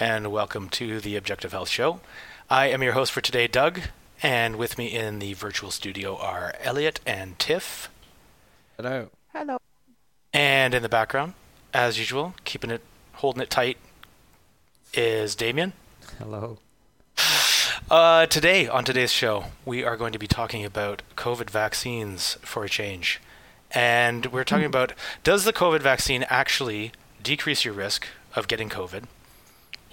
and welcome to the Objective Health Show. I am your host for today, Doug, and with me in the virtual studio are Elliot and Tiff. Hello. Hello. And in the background, as usual, keeping it, holding it tight, is Damien. Hello. Uh, today, on today's show, we are going to be talking about COVID vaccines for a change. And we're talking about does the COVID vaccine actually decrease your risk of getting COVID?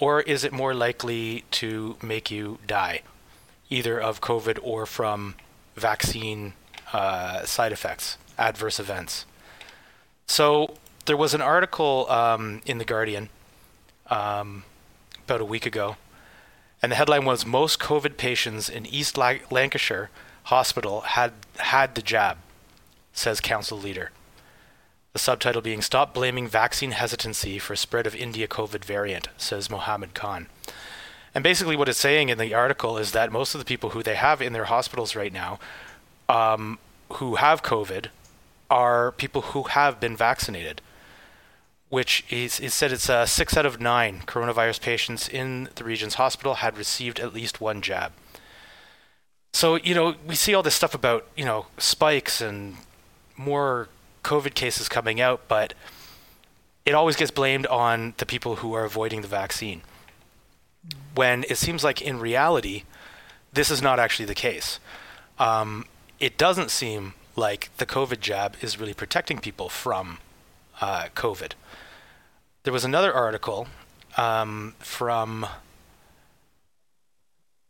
Or is it more likely to make you die, either of COVID or from vaccine uh, side effects, adverse events? So there was an article um, in The Guardian um, about a week ago, and the headline was Most COVID patients in East Lancashire Hospital had had the jab, says council leader. The subtitle being Stop Blaming Vaccine Hesitancy for Spread of India COVID Variant, says Mohammed Khan. And basically, what it's saying in the article is that most of the people who they have in their hospitals right now um, who have COVID are people who have been vaccinated, which is, is said it's uh, six out of nine coronavirus patients in the region's hospital had received at least one jab. So, you know, we see all this stuff about, you know, spikes and more COVID cases coming out, but it always gets blamed on the people who are avoiding the vaccine. When it seems like in reality, this is not actually the case. Um, it doesn't seem like the COVID jab is really protecting people from uh, COVID. There was another article um, from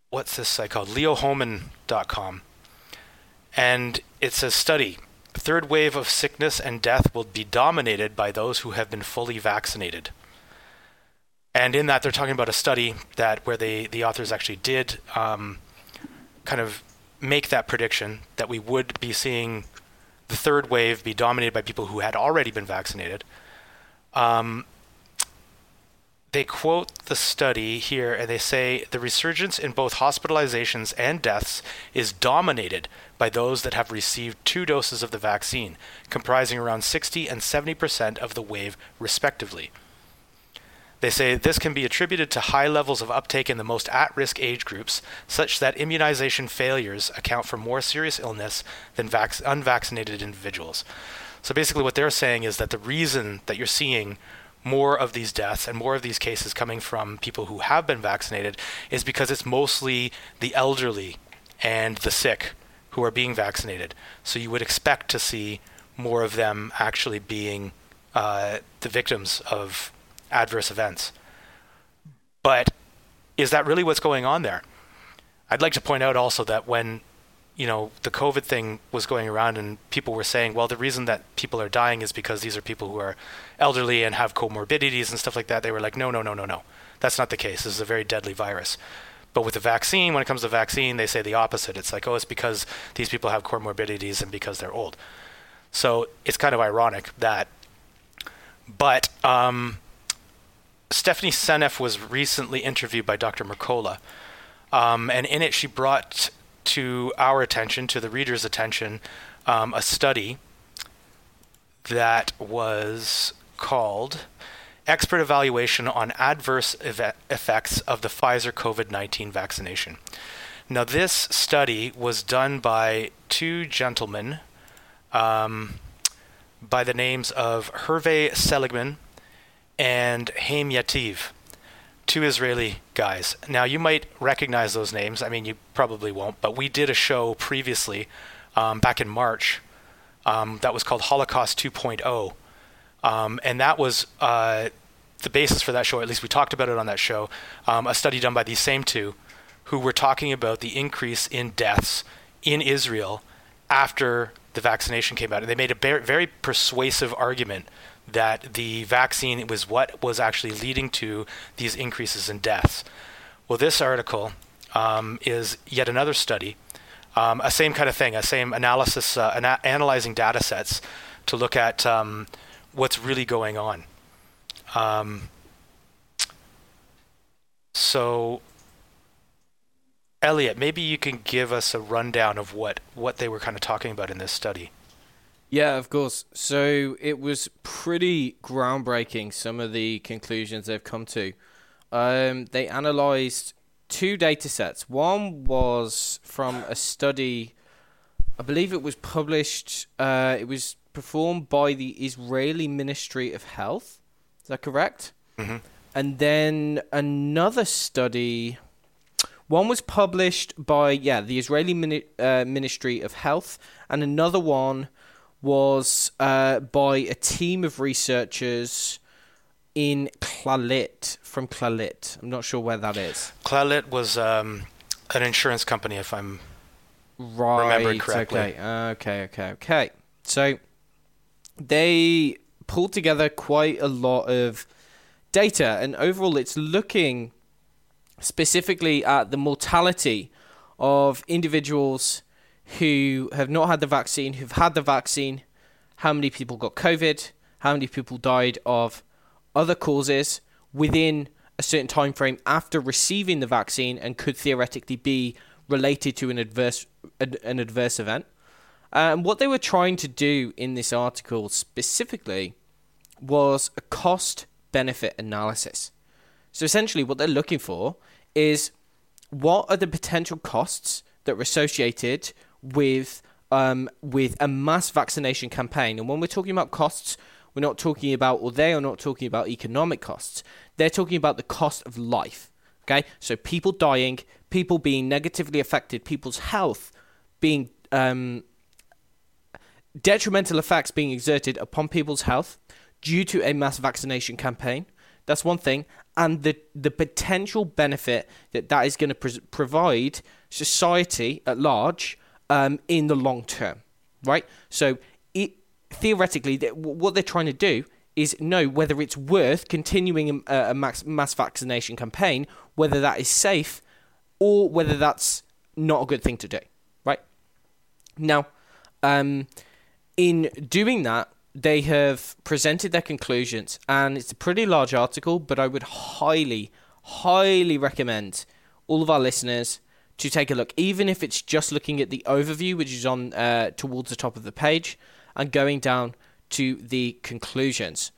what's this site called? LeoHohmann.com. And it says study third wave of sickness and death will be dominated by those who have been fully vaccinated. And in that, they're talking about a study that where they the authors actually did um, kind of make that prediction that we would be seeing the third wave be dominated by people who had already been vaccinated. Um, they quote the study here and they say the resurgence in both hospitalizations and deaths is dominated by those that have received two doses of the vaccine, comprising around 60 and 70% of the wave, respectively. They say this can be attributed to high levels of uptake in the most at risk age groups, such that immunization failures account for more serious illness than vac- unvaccinated individuals. So basically, what they're saying is that the reason that you're seeing more of these deaths and more of these cases coming from people who have been vaccinated is because it's mostly the elderly and the sick who are being vaccinated. So you would expect to see more of them actually being uh, the victims of adverse events. But is that really what's going on there? I'd like to point out also that when you know, the COVID thing was going around and people were saying, well, the reason that people are dying is because these are people who are elderly and have comorbidities and stuff like that. They were like, no, no, no, no, no. That's not the case. This is a very deadly virus. But with the vaccine, when it comes to vaccine, they say the opposite. It's like, oh, it's because these people have comorbidities and because they're old. So it's kind of ironic that. But um, Stephanie Seneff was recently interviewed by Dr. Mercola. Um, and in it, she brought to our attention, to the reader's attention, um, a study that was called Expert Evaluation on Adverse Effects of the Pfizer COVID 19 Vaccination. Now, this study was done by two gentlemen um, by the names of Hervé Seligmann and Haim Yativ two Israeli guys. Now, you might recognize those names. I mean, you probably won't, but we did a show previously um, back in March um, that was called Holocaust 2.0. Um, and that was uh, the basis for that show, at least we talked about it on that show, um, a study done by these same two who were talking about the increase in deaths in Israel after the vaccination came out. And they made a very persuasive argument that the vaccine was what was actually leading to these increases in deaths. Well, this article um, is yet another study, um, a same kind of thing, a same analysis, uh, ana- analyzing data sets to look at um, what's really going on. Um, so, Elliot, maybe you can give us a rundown of what, what they were kind of talking about in this study. Yeah, of course. So it was pretty groundbreaking, some of the conclusions they've come to. Um, they analyzed two data sets. One was from a study, I believe it was published, uh, it was performed by the Israeli Ministry of Health. Is that correct? hmm And then another study. One was published by yeah the Israeli uh, Ministry of Health, and another one was uh, by a team of researchers in Clalit from Clalit. I'm not sure where that is. Clalit was um, an insurance company, if I'm Right. correctly. Okay. Okay. Okay. Okay. So they pulled together quite a lot of data, and overall, it's looking specifically at the mortality of individuals who have not had the vaccine, who've had the vaccine, how many people got COVID, how many people died of other causes within a certain time frame after receiving the vaccine and could theoretically be related to an adverse an, adverse event. And what they were trying to do in this article specifically was a cost benefit analysis. So essentially, what they're looking for is what are the potential costs that are associated with um, with a mass vaccination campaign. And when we're talking about costs, we're not talking about, or they are not talking about economic costs. They're talking about the cost of life. Okay, so people dying, people being negatively affected, people's health being um, detrimental effects being exerted upon people's health due to a mass vaccination campaign. That's one thing, and the the potential benefit that that is going to pr- provide society at large um, in the long term, right? So, it theoretically, what they're trying to do is know whether it's worth continuing a, a mass, mass vaccination campaign, whether that is safe, or whether that's not a good thing to do, right? Now, um, in doing that, they have presented their conclusions, and it's a pretty large article, but I would highly, highly recommend all of our listeners to take a look, even if it's just looking at the overview, which is on uh, towards the top of the page, and going down to the conclusions.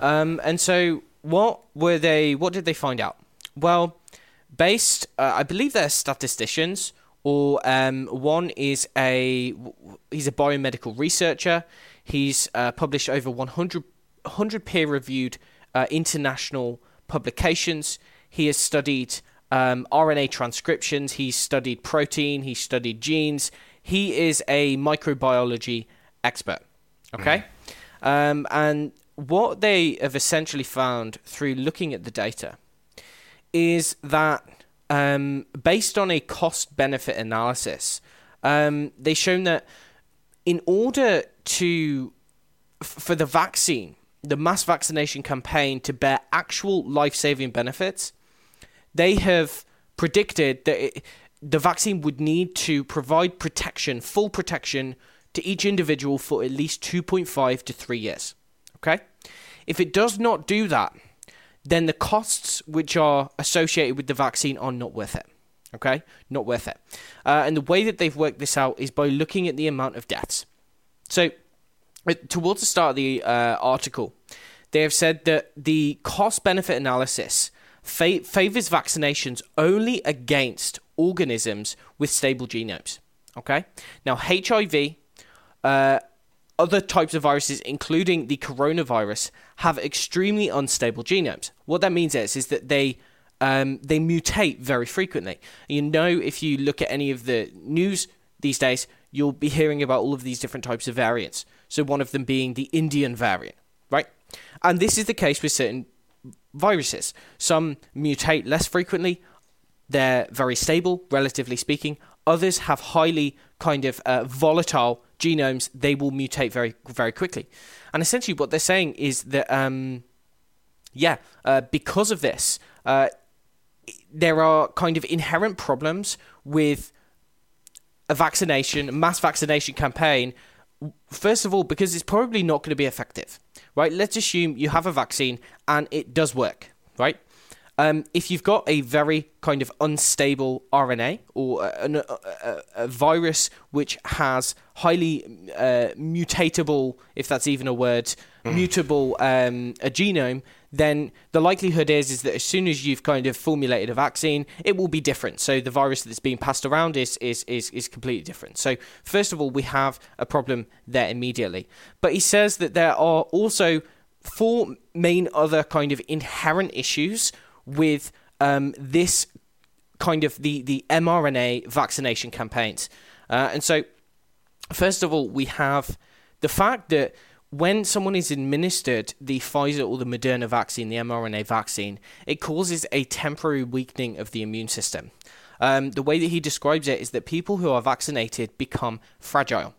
Um, and so, what were they? What did they find out? Well, based, uh, I believe they're statisticians, or um, one is a he's a biomedical researcher. He's uh, published over 100, 100 peer-reviewed uh, international publications. He has studied um, RNA transcriptions. He's studied protein. He's studied genes. He is a microbiology expert. Okay, um, and what they have essentially found through looking at the data is that um, based on a cost benefit analysis, um, they've shown that in order to f- for the vaccine, the mass vaccination campaign to bear actual life saving benefits, they have predicted that it, the vaccine would need to provide protection, full protection to each individual for at least 2.5 to 3 years. Okay? If it does not do that, then the costs which are associated with the vaccine are not worth it. Okay? Not worth it. Uh, and the way that they've worked this out is by looking at the amount of deaths. So, towards the start of the uh, article, they have said that the cost benefit analysis fa- favors vaccinations only against organisms with stable genomes. Okay? Now, HIV, uh, other types of viruses, including the coronavirus, have extremely unstable genomes. What that means is, is that they um, they mutate very frequently. You know, if you look at any of the news these days, you'll be hearing about all of these different types of variants. So one of them being the Indian variant, right? And this is the case with certain viruses. Some mutate less frequently. They're very stable, relatively speaking. Others have highly kind of uh, volatile genomes. They will mutate very, very quickly. And essentially, what they're saying is that, um, yeah, uh, because of this, uh, there are kind of inherent problems with a vaccination, mass vaccination campaign. First of all, because it's probably not going to be effective, right? Let's assume you have a vaccine and it does work, right? Um, if you've got a very kind of unstable RNA or a, a, a, a virus which has highly uh, mutatable, if that's even a word, mutable um, a genome, then the likelihood is is that as soon as you've kind of formulated a vaccine, it will be different. So the virus that's being passed around is is is, is completely different. So first of all, we have a problem there immediately. But he says that there are also four main other kind of inherent issues with um, this kind of the the mRNA vaccination campaigns. Uh, and so, first of all, we have the fact that when someone is administered the Pfizer or the Moderna vaccine, the mRNA vaccine, it causes a temporary weakening of the immune system. Um, the way that he describes it is that people who are vaccinated become fragile.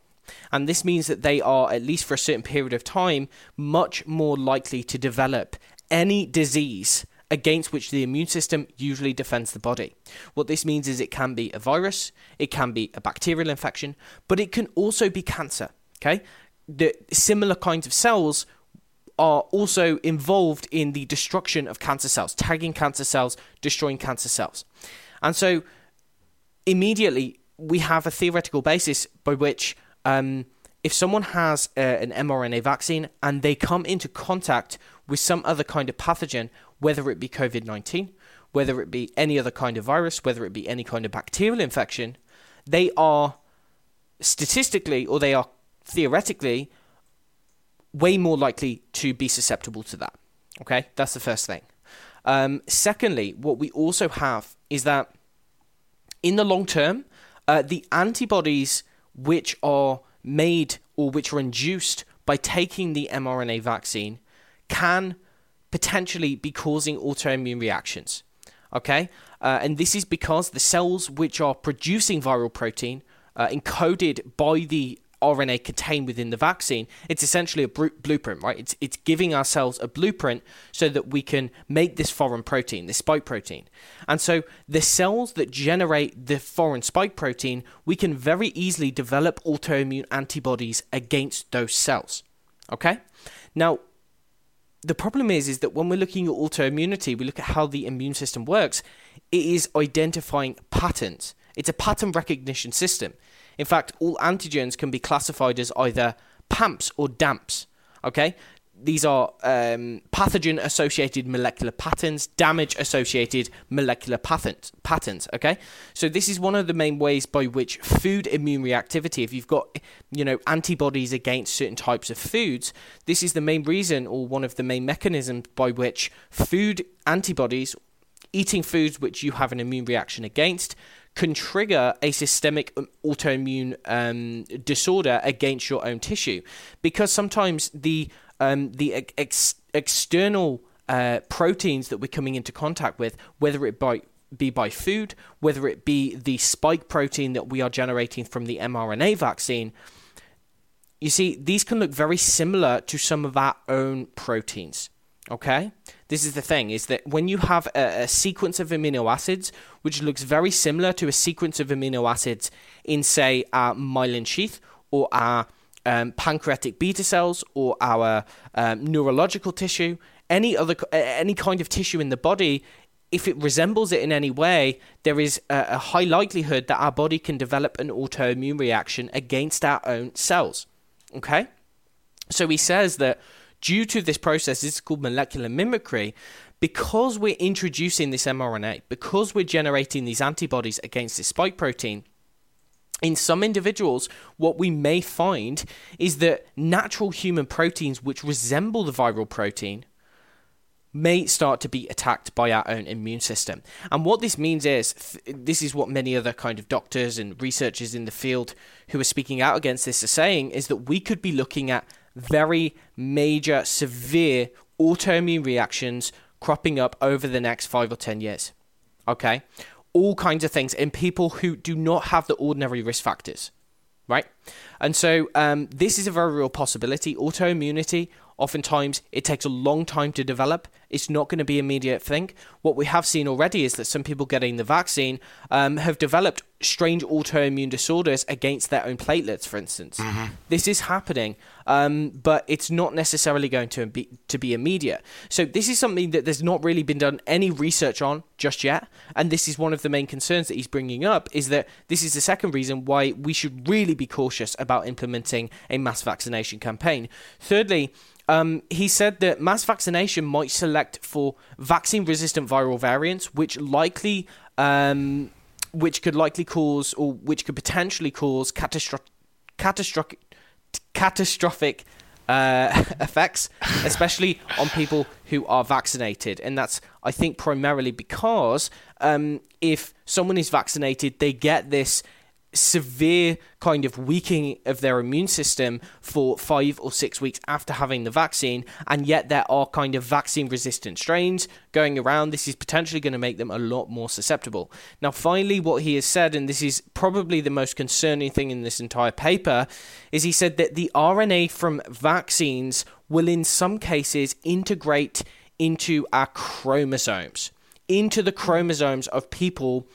And this means that they are, at least for a certain period of time, much more likely to develop any disease against which the immune system usually defends the body. What this means is it can be a virus, it can be a bacterial infection, but it can also be cancer. Okay? The similar kinds of cells are also involved in the destruction of cancer cells, tagging cancer cells, destroying cancer cells. And so immediately we have a theoretical basis by which um, if someone has uh, an mRNA vaccine and they come into contact with some other kind of pathogen, whether it be COVID 19, whether it be any other kind of virus, whether it be any kind of bacterial infection, they are statistically or they are theoretically way more likely to be susceptible to that. Okay, that's the first thing. Um, secondly, what we also have is that in the long term, uh, the antibodies which are made or which are induced by taking the mRNA vaccine can potentially be causing autoimmune reactions. Okay? Uh, and this is because the cells which are producing viral protein, uh, encoded by the RNA contained within the vaccine, it's essentially a blueprint, right? It's it's giving ourselves a blueprint so that we can make this foreign protein, this spike protein. And so the cells that generate the foreign spike protein, we can very easily develop autoimmune antibodies against those cells. Okay? Now, the problem is is that when we're looking at autoimmunity, we look at how the immune system works, it is identifying patterns. It's a pattern recognition system. In fact, all antigens can be classified as either PAMPs or DAMPs. Okay, these are um, pathogen associated molecular patterns, damage associated molecular patterns, patterns. Okay, so this is one of the main ways by which food immune reactivity, if you've got you know antibodies against certain types of foods, this is the main reason or one of the main mechanisms by which food antibodies, eating foods which you have an immune reaction against, can trigger a systemic um, autoimmune um, disorder against your own tissue because sometimes the um, the ex- external uh, proteins that we're coming into contact with, whether it by be by food, whether it be the spike protein that we are generating from the mRNA vaccine, you see, these can look very similar to some of our own proteins. Okay? This is the thing is that when you have a, a, sequence of amino acids which looks very similar to a sequence of amino acids in, say, our myelin sheath or our um, pancreatic beta cells or our um, neurological tissue, any other any kind of tissue in the body, if it resembles it in any way, there is a, a high likelihood that our body can develop an autoimmune reaction against our own cells. Okay, so he says that due to this process, this is called molecular mimicry, because we're introducing this mRNA, because we're generating these antibodies against this spike protein, in some individuals, what we may find is that natural human proteins which resemble the viral protein may start to be attacked by our own immune system. And what this means is this is what many other kind of doctors and researchers in the field who are speaking out against this are saying is that we could be looking at very major, severe autoimmune reactions cropping up over the next five or 10 years. Okay? All kinds of things in people who do not have the ordinary risk factors, right? And so um, this is a very real possibility. Autoimmunity Oftentimes, it takes a long time to develop. It's not going to be immediate thing. What we have seen already is that some people getting the vaccine um, have developed strange autoimmune disorders against their own platelets, for instance. Mm-hmm. This is happening, um, but it's not necessarily going to be to be immediate. So this is something that there's not really been done any research on just yet, and this is one of the main concerns that he's bringing up. Is that this is the second reason why we should really be cautious about implementing a mass vaccination campaign. Thirdly, um, he said that mass vaccination might select select for vaccine-resistant viral variants, which likely, um, which could likely cause, or which could potentially cause catastrophic, catastrophic, catastrophic uh, effects, especially on people who are vaccinated. And that's, I think, primarily because um, if someone is vaccinated, they get this severe kind of weakening of their immune system for five or six weeks after having the vaccine, and yet there are kind of vaccine resistant strains going around. This is potentially going to make them a lot more susceptible. Now, finally, what he has said, and this is probably the most concerning thing in this entire paper, is he said that the RNA from vaccines will, in some cases, integrate into our chromosomes, into the chromosomes of people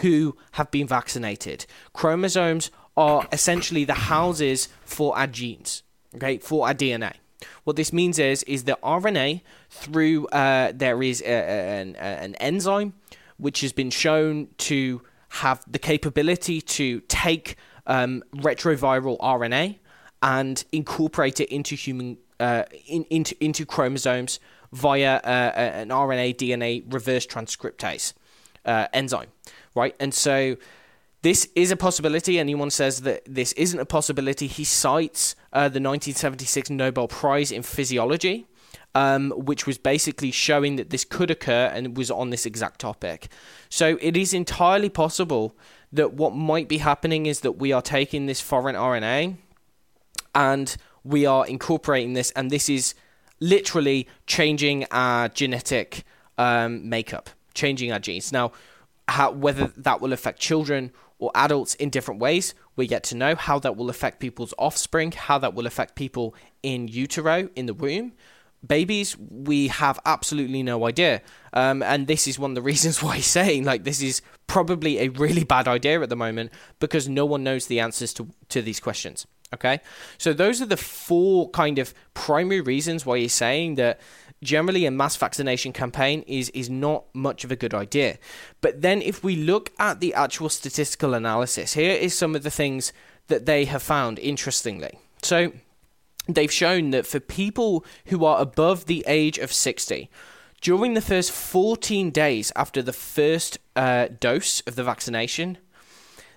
who have been vaccinated. Chromosomes are essentially the houses for our genes, okay, for our DNA. What this means is, is the RNA through uh, there is a, a, an, an enzyme which has been shown to have the capability to take um, retroviral RNA and incorporate it into human uh, in, into into chromosomes via uh, an RNA DNA reverse transcriptase uh, enzyme right? And so this is a possibility. Anyone says that this isn't a possibility, he cites uh, the 1976 Nobel Prize in Physiology. Um, which was basically showing that this could occur and was on this exact topic. So it is entirely possible that what might be happening is that we are taking this foreign RNA and we are incorporating this, and this is literally changing our genetic um, makeup, changing our genes. Now, how whether that will affect children or adults in different ways. We get to know how that will affect people's offspring, how that will affect people in utero, in the womb. Babies, we have absolutely no idea. Um, and this is one of the reasons why he's saying, like, this is probably a really bad idea at the moment because no one knows the answers to, to these questions. Okay? So, those are the four kind of primary reasons why he's saying that generally a mass vaccination campaign is is not much of a good idea. But then if we look at the actual statistical analysis, here is some of the things that they have found interestingly. So they've shown that for people who are above the age of 60, during the first 14 days after the first uh, dose of the vaccination,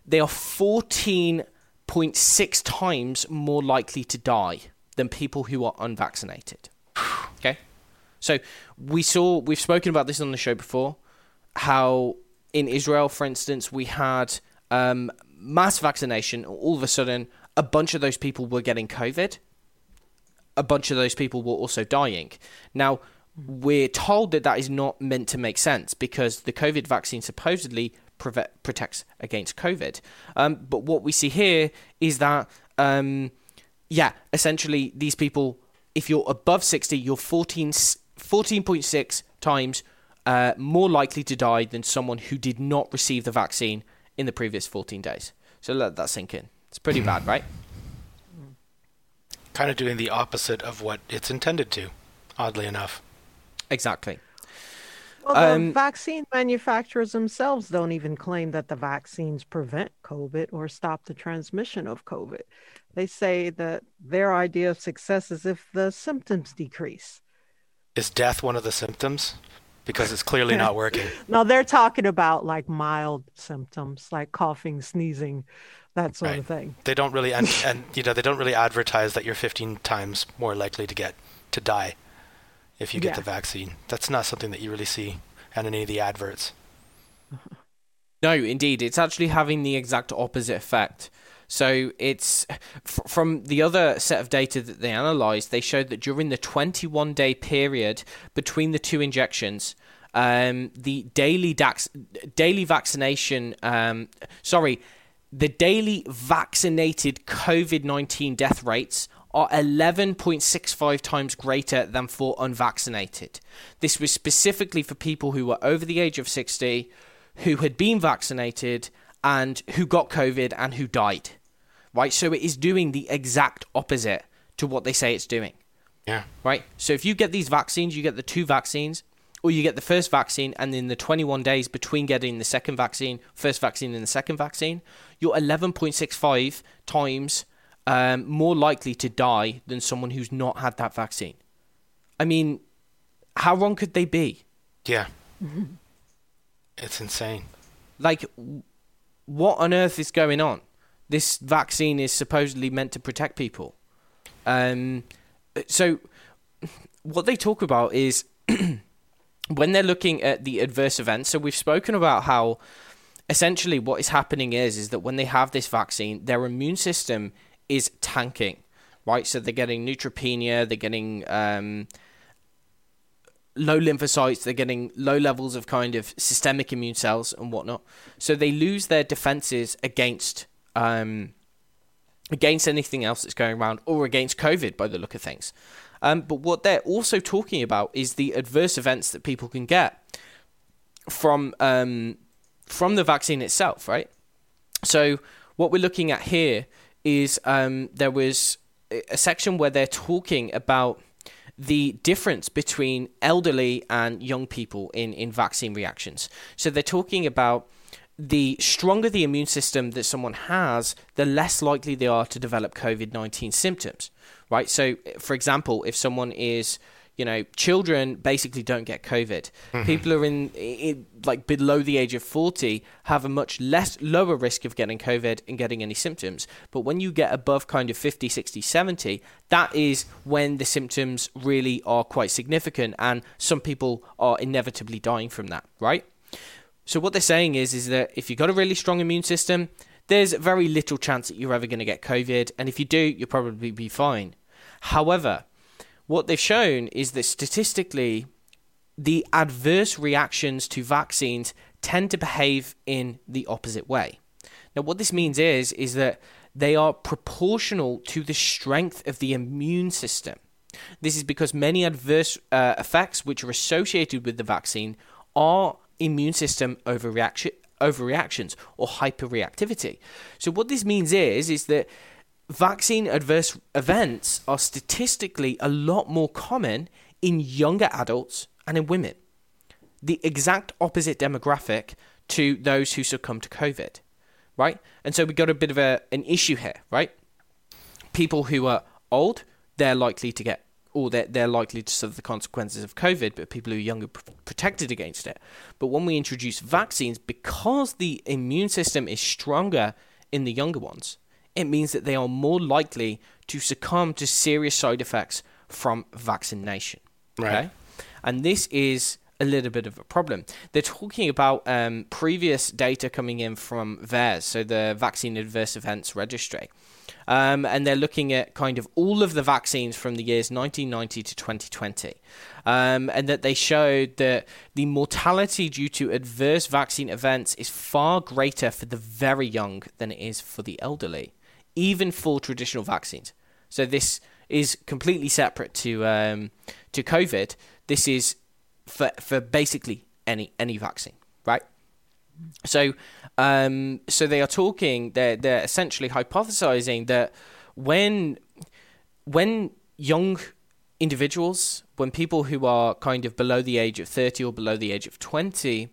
they are 14.6 times more likely to die than people who are unvaccinated. Okay? So we saw we've spoken about this on the show before. How in Israel, for instance, we had um, mass vaccination. All of a sudden, a bunch of those people were getting COVID. A bunch of those people were also dying. Now we're told that that is not meant to make sense because the COVID vaccine supposedly protects against COVID. Um, but what we see here is that, um, yeah, essentially these people, if you're above 60, you're 14 14.6 times uh, more likely to die than someone who did not receive the vaccine in the previous 14 days. So let that sink in. It's pretty bad, right? Kind of doing the opposite of what it's intended to, oddly enough. Exactly. Well, the um, vaccine manufacturers themselves don't even claim that the vaccines prevent COVID or stop the transmission of COVID. They say that their idea of success is if the symptoms decrease. Is death one of the symptoms? Because it's clearly not working. no, they're talking about like mild symptoms, like coughing, sneezing, that sort right. of thing. They don't really, and, and you know, they don't really advertise that you're 15 times more likely to get to die if you get yeah. the vaccine. That's not something that you really see on any of the adverts. Uh-huh. No, indeed, it's actually having the exact opposite effect. So it's f- from the other set of data that they analyzed, they showed that during the 21 day period between the two injections, um, the daily dax- daily vaccination, um, sorry, the daily vaccinated COVID 19 death rates are 11.65 times greater than for unvaccinated. This was specifically for people who were over the age of 60, who had been vaccinated, and who got COVID and who died right? So it is doing the exact opposite to what they say it's doing. Yeah. Right? So if you get these vaccines, you get the two vaccines, or you get the first vaccine, and in the 21 days between getting the second vaccine, first vaccine, and the second vaccine, you're 11.65 times um, more likely to die than someone who's not had that vaccine. I mean, how wrong could they be? Yeah. It's insane. Like, what on earth is going on? This vaccine is supposedly meant to protect people. Um, so, what they talk about is when they're looking at the adverse events. So, we've spoken about how essentially what is happening is is that when they have this vaccine, their immune system is tanking, right? So they're getting neutropenia, they're getting um, low lymphocytes, they're getting low levels of kind of systemic immune cells and whatnot. So they lose their defenses against um, against anything else that's going around or against COVID by the look of things. Um, but what they're also talking about is the adverse events that people can get from um, from the vaccine itself, right? So what we're looking at here is um, there was a section where they're talking about the difference between elderly and young people in, in vaccine reactions. So they're talking about the stronger the immune system that someone has, the less likely they are to develop COVID 19 symptoms, right? So, for example, if someone is you know, children basically don't get COVID. Mm-hmm. People are in, in, like below the age of 40 have a much less lower risk of getting COVID and getting any symptoms. But when you get above kind of 50, 60, 70, that is when the symptoms really are quite significant and some people are inevitably dying from that, right? So what they're saying is is that if you've got a really strong immune system, there's very little chance that you're ever going to get COVID, and if you do, you'll probably be fine. However, what they've shown is that statistically, the adverse reactions to vaccines tend to behave in the opposite way. Now, what this means is is that they are proportional to the strength of the immune system. This is because many adverse uh, effects which are associated with the vaccine are immune system overreaction, overreactions or hyperreactivity. So what this means is is that vaccine adverse events are statistically a lot more common in younger adults and in women. The exact opposite demographic to those who succumb to COVID, right? And so we got a bit of a, an issue here, right? People who are old, they're likely to get, or they're, they're likely to suffer the consequences of COVID, but people who are younger protected against it. But when we introduce vaccines, because the immune system is stronger in the younger ones, it means that they are more likely to succumb to serious side effects from vaccination. Right. Okay? And this is a little bit of a problem. They're talking about um, previous data coming in from VAERS, so the Vaccine Adverse Events Registry. Um, and they're looking at kind of all of the vaccines from the years 1990 to 2020. Um, and that they showed that the mortality due to adverse vaccine events is far greater for the very young than it is for the elderly even for traditional vaccines. So this is completely separate to um, to COVID. This is for for basically any any vaccine, right? So um, so they are talking. They're they're essentially hypothesizing that when when young individuals, when people who are kind of below the age of thirty or below the age of twenty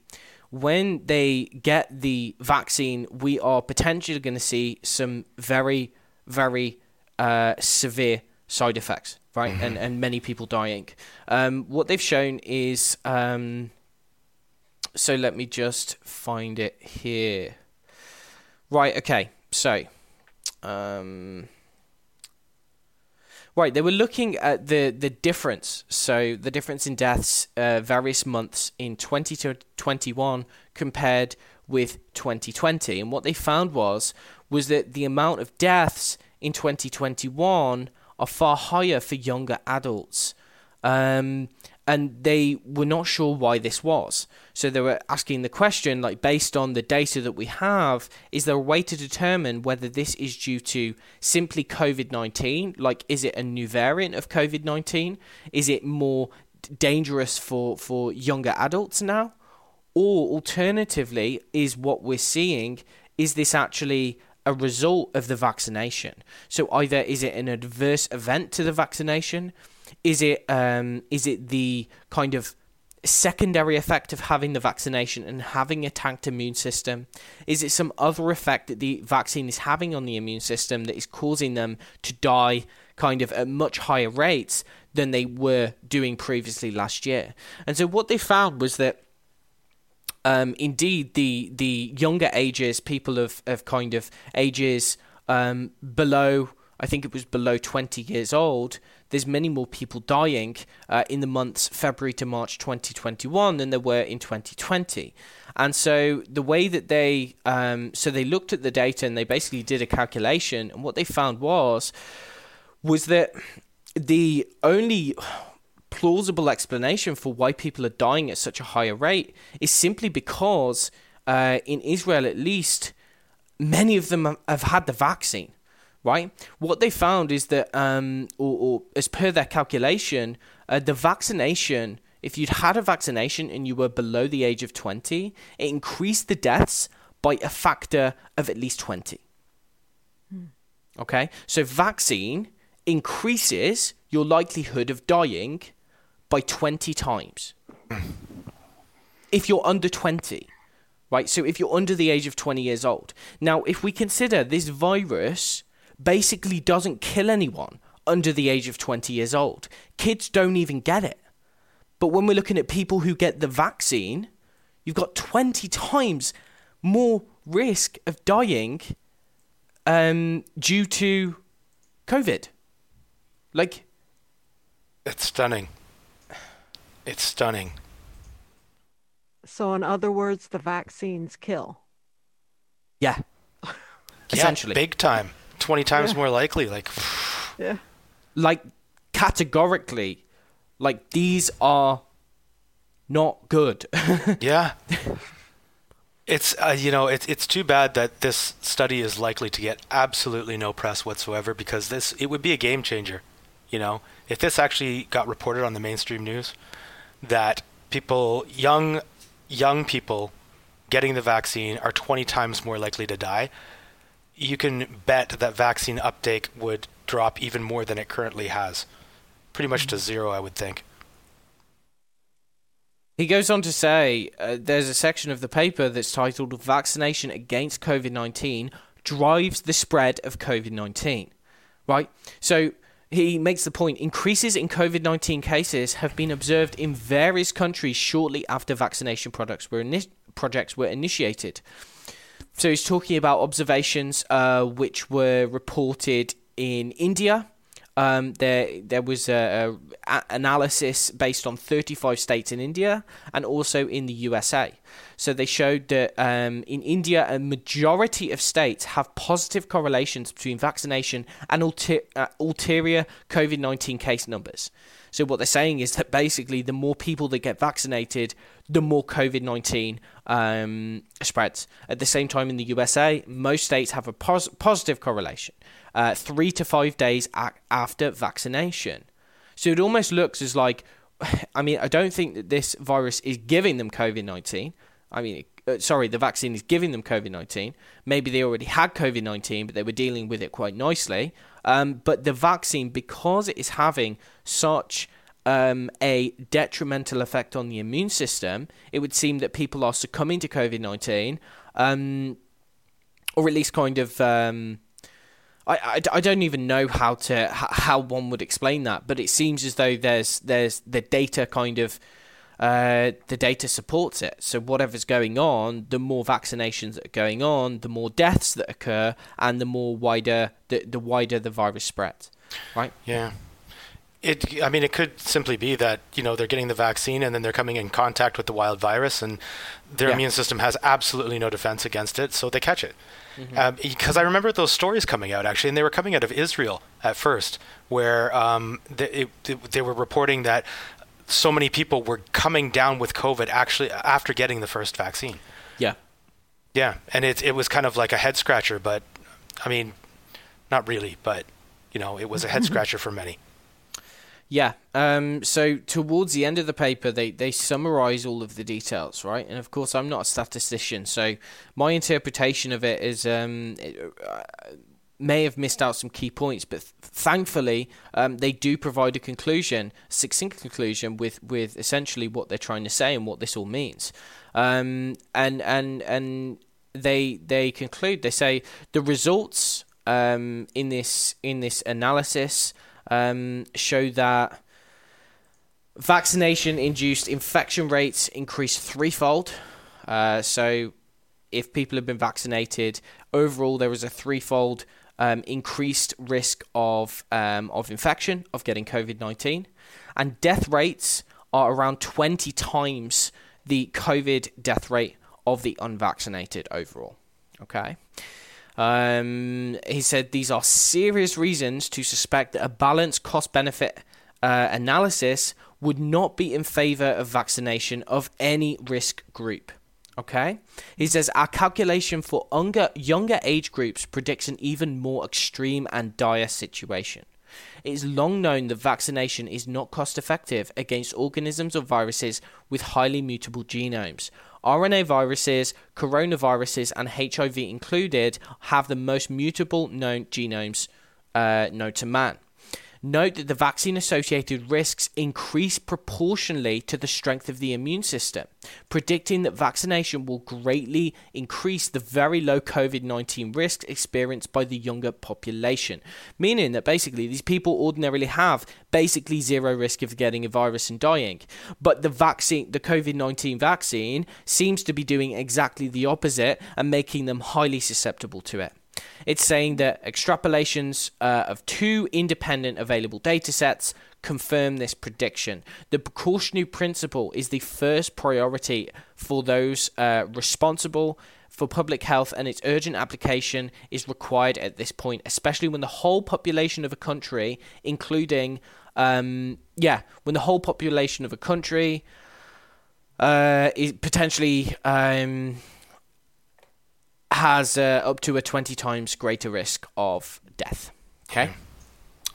when they get the vaccine, we are potentially going to see some very, very uh, severe side effects, right? Mm-hmm. And and many people dying. Um, what they've shown is, um, so let me just find it here. Right. Okay. So, um, Right, they were looking at the, the difference. So the difference in deaths uh, various months in 2021 compared with 2020. And what they found was was that the amount of deaths in 2021 are far higher for younger adults. Um, and they were not sure why this was. So they were asking the question, like, based on the data that we have, is there a way to determine whether this is due to simply COVID 19? Like, is it a new variant of COVID 19? Is it more dangerous for, for younger adults now? Or alternatively, is what we're seeing, is this actually a result of the vaccination? So either is it an adverse event to the vaccination? Is it um, is it the kind of secondary effect of having the vaccination and having a tanked immune system? Is it some other effect that the vaccine is having on the immune system that is causing them to die kind of at much higher rates than they were doing previously last year. And so what they found was that um, indeed the the younger ages, people of, of kind of ages um, below, I think it was below 20 years old, there's many more people dying uh, in the months February to March 2021 than there were in 2020. And so the way that they, um, so they looked at the data and they basically did a calculation, and what they found was, was that the only plausible explanation for why people are dying at such a higher rate is simply because uh, in Israel, at least, many of them have had the vaccine. Right. What they found is that, um, or, or as per their calculation, uh, the vaccination. If you'd had a vaccination and you were below the age of 20, it increased the deaths by a factor of at least 20. Hmm. Okay? So, vaccine increases your likelihood of dying by 20 times. if you're under 20, right? So if you're under the age of 20 years old. Now, if we consider this virus basically doesn't kill anyone under the age of 20 years old, kids don't even get it. But when we're looking at people who get the vaccine, you've got 20 times more risk of dying um, due to COVID. Like, it's stunning. It's stunning. So, in other words, the vaccines kill. Yeah. Essentially. Yeah, big time. 20 times yeah. more likely. Like, yeah. Like, categorically, like, these are not good. yeah. It's uh, you know it's it's too bad that this study is likely to get absolutely no press whatsoever because this it would be a game changer, you know if this actually got reported on the mainstream news, that people, young, young people getting the vaccine are 20 times more likely to die, you can bet that vaccine uptake would drop even more than it currently has. Pretty much to mm-hmm. zero, I would think. He goes on to say uh, there's a section of the paper that's titled Vaccination Against COVID 19 Drives the Spread of COVID 19. Right? So he makes the point increases in COVID 19 cases have been observed in various countries shortly after vaccination products were ini- projects were initiated. So he's talking about observations uh, which were reported in India, um, there there was a, a, analysis based on 35 states in India and also in the USA. So they showed that um, in India, a majority of states have positive correlations between vaccination and ulter- uh, ulterior COVID 19 case numbers. So what they're saying is that basically, the more people that get vaccinated, the more COVID 19 um, spreads. At the same time, in the USA, most states have a pos- positive correlation uh, three to five days a- after vaccination. So it almost looks as like, I mean, I don't think that this virus is giving them COVID 19. I mean, uh, sorry, the vaccine is giving them COVID 19. Maybe they already had COVID 19, but they were dealing with it quite nicely. Um, but the vaccine, because it is having such um, a detrimental effect on the immune system, it would seem that people are succumbing to COVID 19, um, or at least kind of. Um, I, I, I don't even know how to how one would explain that, but it seems as though there's there's the data kind of uh, the data supports it. So whatever's going on, the more vaccinations that are going on, the more deaths that occur, and the more wider the, the wider the virus spreads. Right? Yeah. It, I mean, it could simply be that you know they're getting the vaccine and then they're coming in contact with the wild virus, and their yeah. immune system has absolutely no defense against it, so they catch it. Because mm-hmm. um, I remember those stories coming out actually, and they were coming out of Israel at first, where um, they, it, it, they were reporting that so many people were coming down with COVID actually after getting the first vaccine. Yeah. Yeah, and it it was kind of like a head scratcher, but I mean, not really, but you know, it was a head scratcher for many. Yeah. Um, so towards the end of the paper, they, they summarize all of the details, right? And of course, I'm not a statistician, so my interpretation of it is um, it, uh, may have missed out some key points, but th- thankfully, um, they do provide a conclusion, succinct conclusion with, with essentially what they're trying to say and what this all means. Um, and and and they they conclude. They say the results um, in this in this analysis um, show that Vaccination induced infection rates increased threefold. Uh, so, if people have been vaccinated, overall there was a threefold um, increased risk of um, of infection of getting COVID nineteen, and death rates are around twenty times the COVID death rate of the unvaccinated overall. Okay. Um, he said these are serious reasons to suspect that a balanced cost benefit uh, analysis would not be in favor of vaccination of any risk group. Okay? He says our calculation for younger, younger age groups predicts an even more extreme and dire situation. It is long known that vaccination is not cost effective against organisms or viruses with highly mutable genomes. RNA viruses, coronaviruses, and HIV included have the most mutable known genomes uh, known to man. Note that the vaccine associated risks increase proportionally to the strength of the immune system, predicting that vaccination will greatly increase the very low COVID 19 risks experienced by the younger population. Meaning that basically these people ordinarily have basically zero risk of getting a virus and dying. But the vaccine, the COVID 19 vaccine, seems to be doing exactly the opposite and making them highly susceptible to it. It's saying that extrapolations uh, of two independent available data sets confirm this prediction. The precautionary principle is the first priority for those uh, responsible for public health, and its urgent application is required at this point, especially when the whole population of a country, including, um, yeah, when the whole population of a country uh, is potentially. Um, has uh, up to a 20 times greater risk of death. Okay.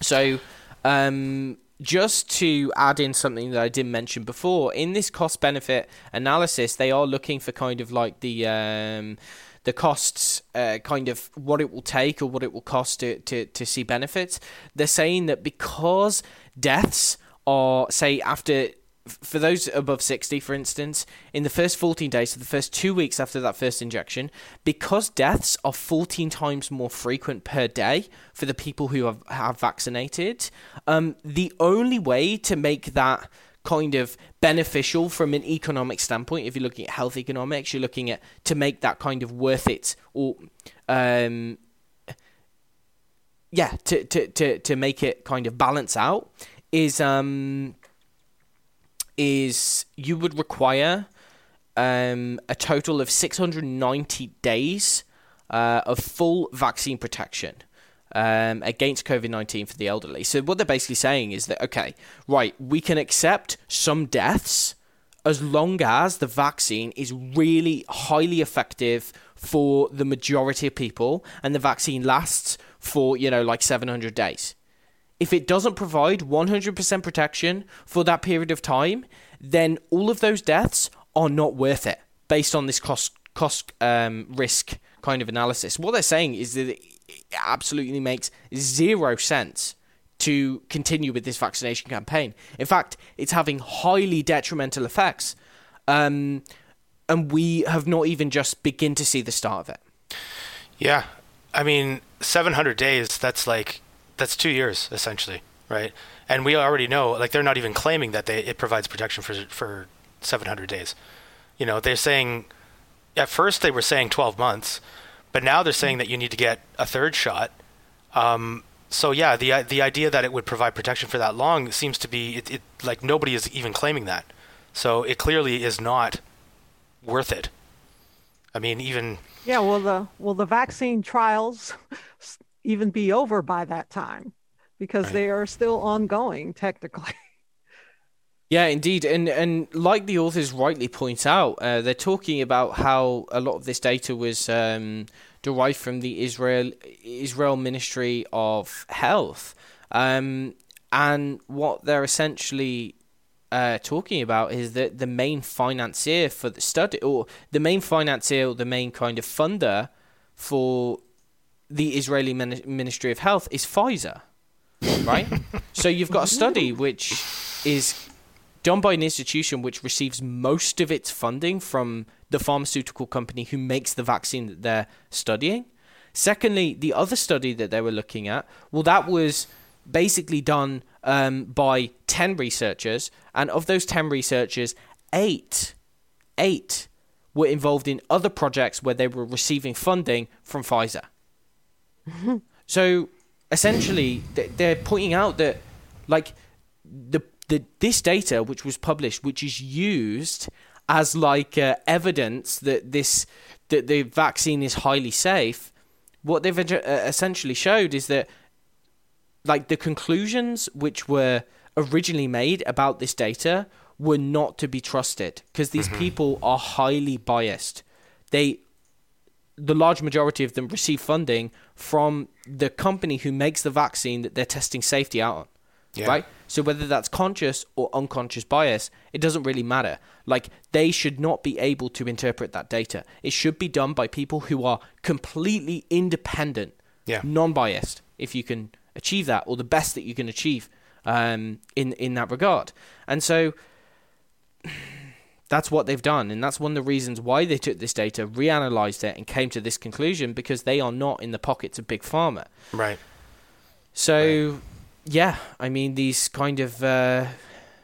So, um, just to add in something that I didn't mention before, in this cost benefit analysis, they are looking for kind of like the. Um, the costs, uh, kind of what it will take or what it will cost to, to, to see benefits. They're saying that because deaths are, say, after for those above 60, for instance, in the first 14 days, so the first two weeks after that first injection, because deaths are 14 times more frequent per day for the people who have, have vaccinated, um, the only way to make that kind of beneficial from an economic standpoint, if you're looking at health economics, you're looking at to make that kind of worth it or. Um, yeah, to, to, to, to make it kind of balance out is um, is you would require um, a total of 690 days uh, of full vaccine protection um, against COVID 19 for the elderly. So, what they're basically saying is that, okay, right, we can accept some deaths as long as the vaccine is really highly effective for the majority of people and the vaccine lasts for, you know, like 700 days if it doesn't provide 100% protection for that period of time, then all of those deaths are not worth it based on this cost cost um, risk kind of analysis. What they're saying is that it absolutely makes zero sense to continue with this vaccination campaign. In fact, it's having highly detrimental effects. Um, and we have not even just begin to see the start of it. Yeah. I mean, 700 days, that's like that's two years essentially, right? And we already know, like they're not even claiming that they it provides protection for for 700 days. You know, they're saying at first they were saying 12 months, but now they're saying that you need to get a third shot. Um, so yeah, the the idea that it would provide protection for that long seems to be it, it like nobody is even claiming that. So it clearly is not worth it. I mean, even yeah. Well, the well the vaccine trials even be over by that time because right. they are still ongoing technically. Yeah, indeed, and and like the authors rightly point out, uh, they're talking about how a lot of this data was um, derived from the Israel Israel Ministry of Health, um, and what they're essentially uh, talking about is that the main financier for the study, or the main financier, or the main kind of funder for the Israeli Ministry of Health is Pfizer, right? so you've got a study which is done by an institution which receives most of its funding from the pharmaceutical company who makes the vaccine that they're studying. Secondly, the other study that they were looking at, well, that was basically done um, by 10 researchers, and of those 10 researchers, eight, eight were involved in other projects where they were receiving funding from Pfizer. So essentially, they're pointing out that, like, the, the this data, which was published, which is used as like uh, evidence that this that the vaccine is highly safe, what they've uh, essentially showed is that like the conclusions which were originally made about this data were not to be trusted because these mm-hmm. people are highly biased. They the large majority of them receive funding from the company who makes the vaccine that they're testing safety out on. Yeah. Right? So whether that's conscious or unconscious bias, it doesn't really matter. Like they should not be able to interpret that data. It should be done by people who are completely independent, yeah. non-biased. If you can achieve that, or the best that you can achieve um, in in that regard, and so that's what they've done, and that's one of the reasons why they took this data, reanalyzed it, and came to this conclusion because they are not in the pockets of big pharma. Right. So, right. yeah, I mean these kind of. Uh,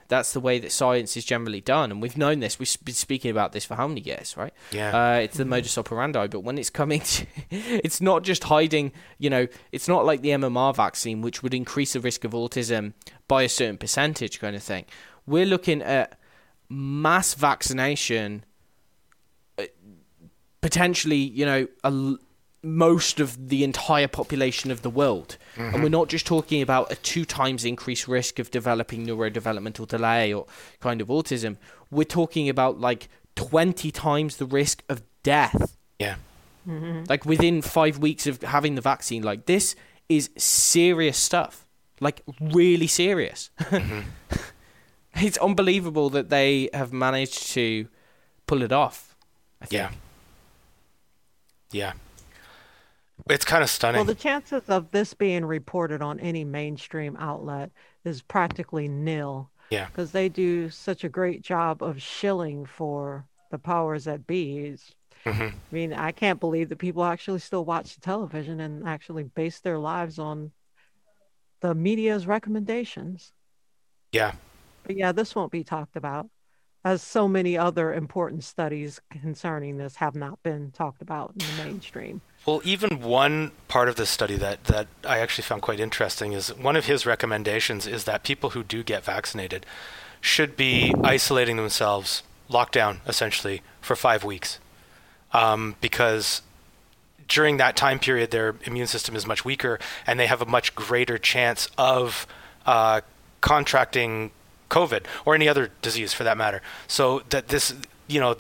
that's the way that science is generally done, and we've known this. We've been speaking about this for how many years, right? Yeah. Uh, it's the modus operandi, but when it's coming, to, it's not just hiding. You know, it's not like the MMR vaccine, which would increase the risk of autism by a certain percentage, kind of thing. We're looking at mass vaccination, uh, potentially, you know, a, most of the entire population of the world. Mm-hmm. And we're not just talking about a two times increased risk of developing neurodevelopmental delay or kind of autism. We're talking about like 20 times the risk of death. Yeah. Mm-hmm. Like within five weeks of having the vaccine. Like this is serious stuff. Like really serious. Mm-hmm. It's unbelievable that they have managed to pull it off. Yeah. Yeah. It's kind of stunning. Well, the chances of this being reported on any mainstream outlet is practically nil. Yeah. Because they do such a great job of shilling for the powers that be. Mm-hmm. I mean, I can't believe that people actually still watch television and actually base their lives on the media's recommendations. Yeah. But yeah, this won't be talked about, as so many other important studies concerning this have not been talked about in the mainstream. Well, even one part of this study that, that I actually found quite interesting is one of his recommendations is that people who do get vaccinated should be isolating themselves, locked down essentially, for five weeks. Um, because during that time period, their immune system is much weaker and they have a much greater chance of uh, contracting COVID or any other disease for that matter. So that this, you know,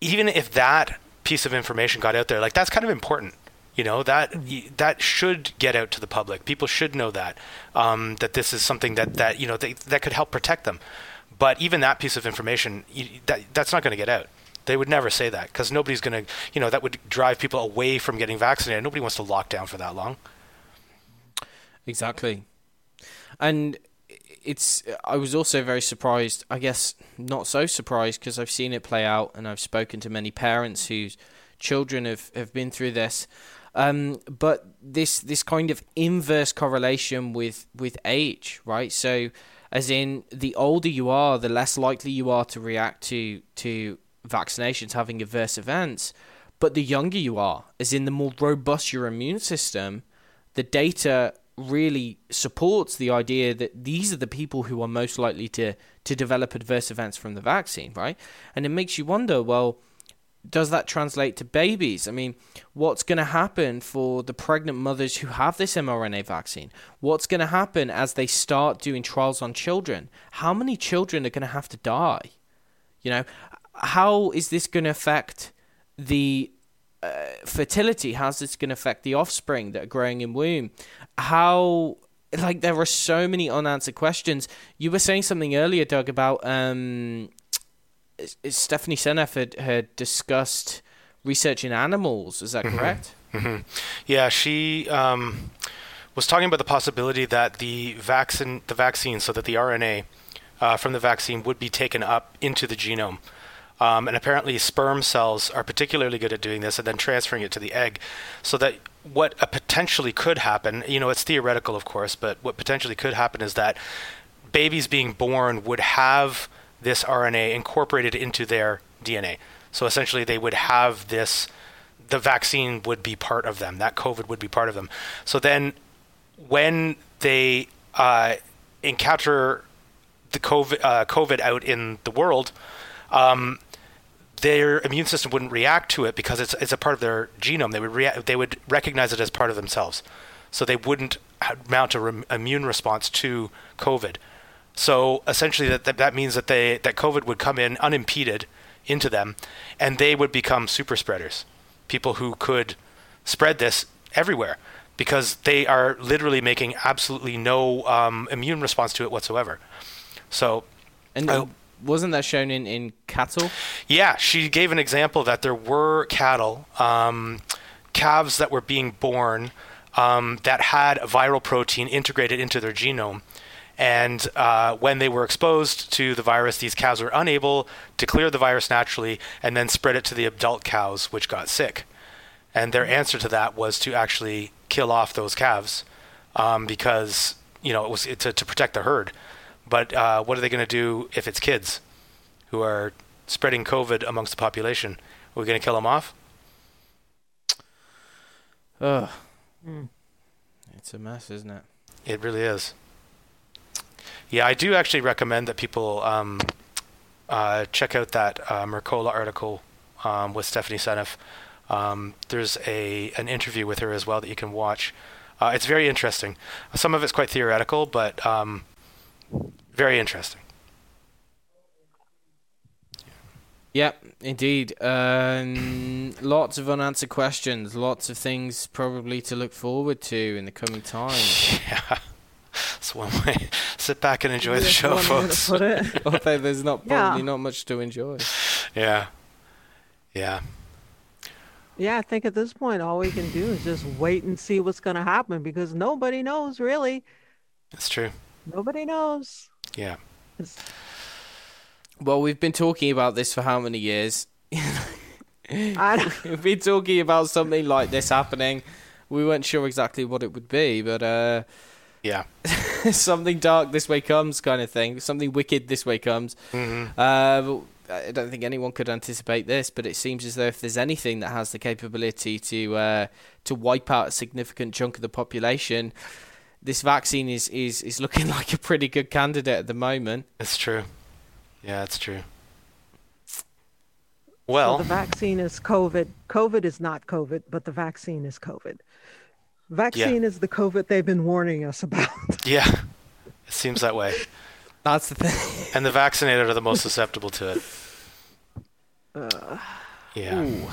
even if that piece of information got out there, like that's kind of important. You know that that should get out to the public. People should know that um, that this is something that that you know they, that could help protect them. But even that piece of information, that that's not going to get out. They would never say that because nobody's going to, you know, that would drive people away from getting vaccinated. Nobody wants to lock down for that long. Exactly. And it's I was also very surprised. I guess not so surprised because I've seen it play out and I've spoken to many parents whose children have, have been through this. Um, but this this kind of inverse correlation with with age, right? So, as in the older you are, the less likely you are to react to to vaccinations having adverse events. But the younger you are, as in the more robust your immune system, the data really supports the idea that these are the people who are most likely to to develop adverse events from the vaccine, right? And it makes you wonder, well, does that translate to babies? I mean, what's going to happen for the pregnant mothers who have this mRNA vaccine? What's going to happen as they start doing trials on children? How many children are going to have to die? You know, how is this going to affect the uh, fertility? How's this going to affect the offspring that are growing in womb? How like there are so many unanswered questions. You were saying something earlier, Doug, about um, Stephanie Seneff had, had discussed research in animals. Is that mm-hmm. correct? Mm-hmm. Yeah, she um, was talking about the possibility that the vaccine, the vaccine, so that the RNA uh, from the vaccine would be taken up into the genome. Um, and apparently, sperm cells are particularly good at doing this and then transferring it to the egg, so that what potentially could happen, you know, it's theoretical, of course, but what potentially could happen is that babies being born would have this RNA incorporated into their DNA. So essentially, they would have this, the vaccine would be part of them, that COVID would be part of them. So then when they uh, encounter the COVID, uh, COVID out in the world, um, their immune system wouldn't react to it because it's it's a part of their genome. They would rea- they would recognize it as part of themselves, so they wouldn't mount a re- immune response to COVID. So essentially, that, that that means that they that COVID would come in unimpeded into them, and they would become super spreaders, people who could spread this everywhere because they are literally making absolutely no um, immune response to it whatsoever. So, and I, wasn't that shown in, in cattle? Yeah, she gave an example that there were cattle, um, calves that were being born um, that had a viral protein integrated into their genome. And uh, when they were exposed to the virus, these calves were unable to clear the virus naturally and then spread it to the adult cows, which got sick. And their answer to that was to actually kill off those calves um, because you know it was to, to protect the herd. But uh, what are they going to do if it's kids who are spreading COVID amongst the population? Are we going to kill them off? Ugh. Mm. It's a mess, isn't it? It really is. Yeah, I do actually recommend that people um, uh, check out that uh, Mercola article um, with Stephanie Seneff. Um, there's a an interview with her as well that you can watch. Uh, it's very interesting. Some of it's quite theoretical, but um, very interesting. Yep, indeed. Um, lots of unanswered questions, lots of things probably to look forward to in the coming time. Yeah. So one way. Sit back and enjoy the show, folks. Although there's not probably yeah. not much to enjoy. Yeah. Yeah. Yeah, I think at this point all we can do is just wait and see what's going to happen because nobody knows really. That's true. Nobody knows. Yeah. Well, we've been talking about this for how many years? we've been talking about something like this happening. We weren't sure exactly what it would be, but uh, yeah, something dark this way comes, kind of thing. Something wicked this way comes. Mm-hmm. Uh, I don't think anyone could anticipate this, but it seems as though if there's anything that has the capability to uh, to wipe out a significant chunk of the population, this vaccine is, is, is looking like a pretty good candidate at the moment. It's true. Yeah, it's true. Well, so the vaccine is COVID. COVID is not COVID, but the vaccine is COVID. Vaccine yeah. is the COVID they've been warning us about. yeah, it seems that way. That's the thing. and the vaccinated are the most susceptible to it. Uh, yeah. Ooh.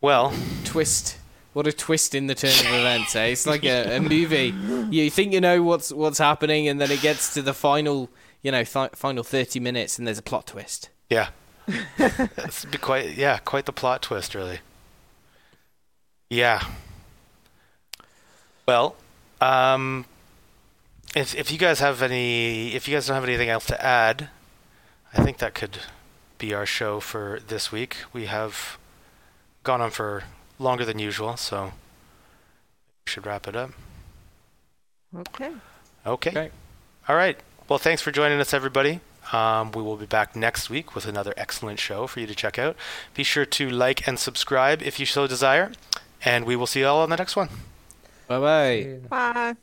Well, twist. What a twist in the turn of events, eh? It's like a, a movie. You think you know what's what's happening, and then it gets to the final, you know, th- final thirty minutes, and there's a plot twist. Yeah, it's quite yeah, quite the plot twist, really. Yeah. Well, um, if if you guys have any, if you guys don't have anything else to add, I think that could be our show for this week. We have gone on for longer than usual, so we should wrap it up. Okay. Okay. okay. All right. Well, thanks for joining us, everybody. Um, we will be back next week with another excellent show for you to check out. Be sure to like and subscribe if you so desire, and we will see you all on the next one. Bye-bye. Bye.